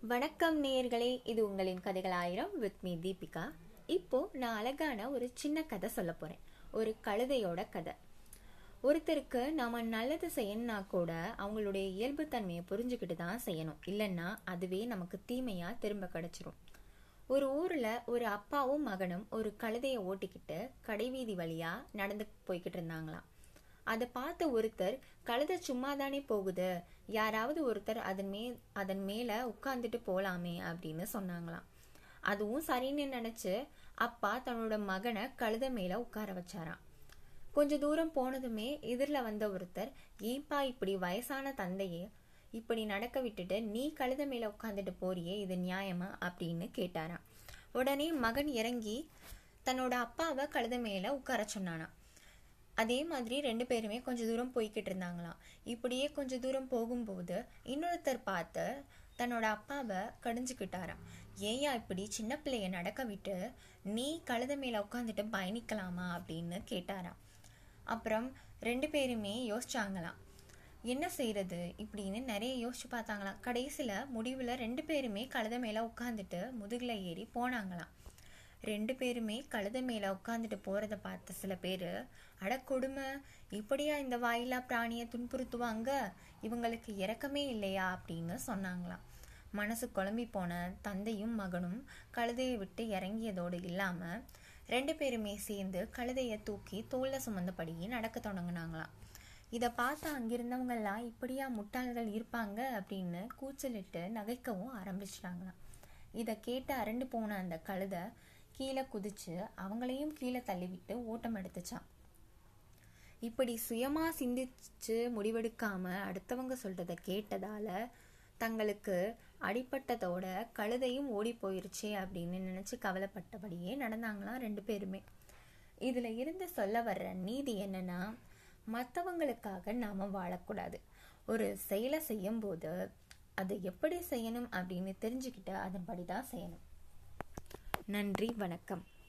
வணக்கம் நேயர்களே இது உங்களின் கதைகள் ஆயிரம் வித் மீ தீபிகா. இப்போ நான் அழகான ஒரு சின்ன கதை சொல்ல போறேன். ஒரு கழுதையோட கதை. ஒருத்தருக்கு நாம நல்லது செய்யணும்னா கூட அவங்களுடைய இயல்புத்தன்மையை புரிஞ்சுக்கிட்டு தான் செய்யணும். இல்லைன்னா அதுவே நமக்கு தீமையா திரும்ப கிடைச்சிரும். ஒரு ஊர்ல ஒரு அப்பாவும் மகனும் ஒரு கழுதையை ஓட்டிக்கிட்டு கடைவீதி வழியா நடந்து போய்கிட்டு இருந்தாங்களாம். அதை பார்த்த ஒருத்தர் கழுதை சும்மா தானே போகுது. யாராவது ஒருத்தர் அதன் மே அதன் மேலே உட்காந்துட்டு போகலாமே அப்படின்னு சொன்னாங்களாம். அதுவும் சரின்னு நினச்சி அப்பா தன்னோட மகனை கழுத மேலே உட்கார வச்சாராம். கொஞ்ச தூரம் போனதுமே எதிரில் வந்த ஒருத்தர் ஏன்பா இப்படி வயசான தந்தையே இப்படி நடக்க விட்டுட்டு நீ கழுத மேலே உட்காந்துட்டு போறியே இது நியாயமா? அப்படின்னு கேட்டாராம். உடனே மகன் இறங்கி தன்னோட அப்பாவை கழுத மேலே உட்கார சொன்னானா அதே மாதிரி ரெண்டு பேருமே கொஞ்ச தூரம் போய்கிட்டு இருந்தாங்களாம். இப்படியே கொஞ்சம் தூரம் போகும்போது இன்னொருத்தர் பார்த்து தன்னோட அப்பாவை கடிஞ்சுக்கிட்டாராம். ஏயா இப்படி சின்ன பிள்ளைய நடக்க விட்டு நீ கழுத மேல உட்காந்துட்டு பயணிக்கலாமா? அப்படின்னு கேட்டாராம். அப்புறம் ரெண்டு பேருமே யோசிச்சாங்களாம். என்ன செய்யறது இப்படின்னு நிறைய யோசிச்சு பார்த்தாங்களாம். கடைசியில் முடிவில் ரெண்டு பேருமே கழுத மேலே உட்காந்துட்டு முதுகில் ஏறி போனாங்களாம். ரெண்டு பேருமே கழுத மேல உட்காந்துட்டு போறத பார்த்த சில பேரு அட கொடுமை இப்படியா இந்த வாயிலா பிராணிய துன்புறுத்துவாங்க? இவங்களுக்கு இறக்கமே இல்லையா? அப்படின்னு சொன்னாங்களாம். மனசு குழம்பி போன தந்தையும் மகனும் கழுதையை விட்டு இறங்கியதோடு இல்லாம ரெண்டு பேருமே சேர்ந்து கழுதையை தூக்கி தோல்ல சுமந்தபடியே நடக்க தொடங்கினாங்களாம். இதை பார்த்து அங்கிருந்தவங்கெல்லாம் இப்படியா முட்டாள்கள் இருப்பாங்க? அப்படின்னு கூச்சலிட்டு நகைக்கவும் ஆரம்பிச்சிட்டாங்களாம். இதை கேட்டு அரண்டு போன அந்த கழுதை கீழே குதிச்சு அவங்களையும் கீழே தள்ளிவிட்டு ஓட்டம் எடுத்துச்சான் இப்படி சுயமாக சிந்திச்சு முடிவெடுக்காம அடுத்தவங்க சொல்றத கேட்டதால தங்களுக்கு அடிப்பட்டதோட கழுதையும் ஓடி போயிருச்சே அப்படின்னு நினைச்சு கவலைப்பட்டபடியே நடந்தாங்களாம் ரெண்டு பேருமே. இதுல இருந்து சொல்ல வர்ற நீதி என்னன்னா மற்றவங்களுக்காக நாம வாழக்கூடாது. ஒரு செயலை செய்யும் போது அதை எப்படி செய்யணும் அப்படின்னு தெரிஞ்சுக்கிட்டு அதன்படி தான் செய்யணும். நன்றி வணக்கம்.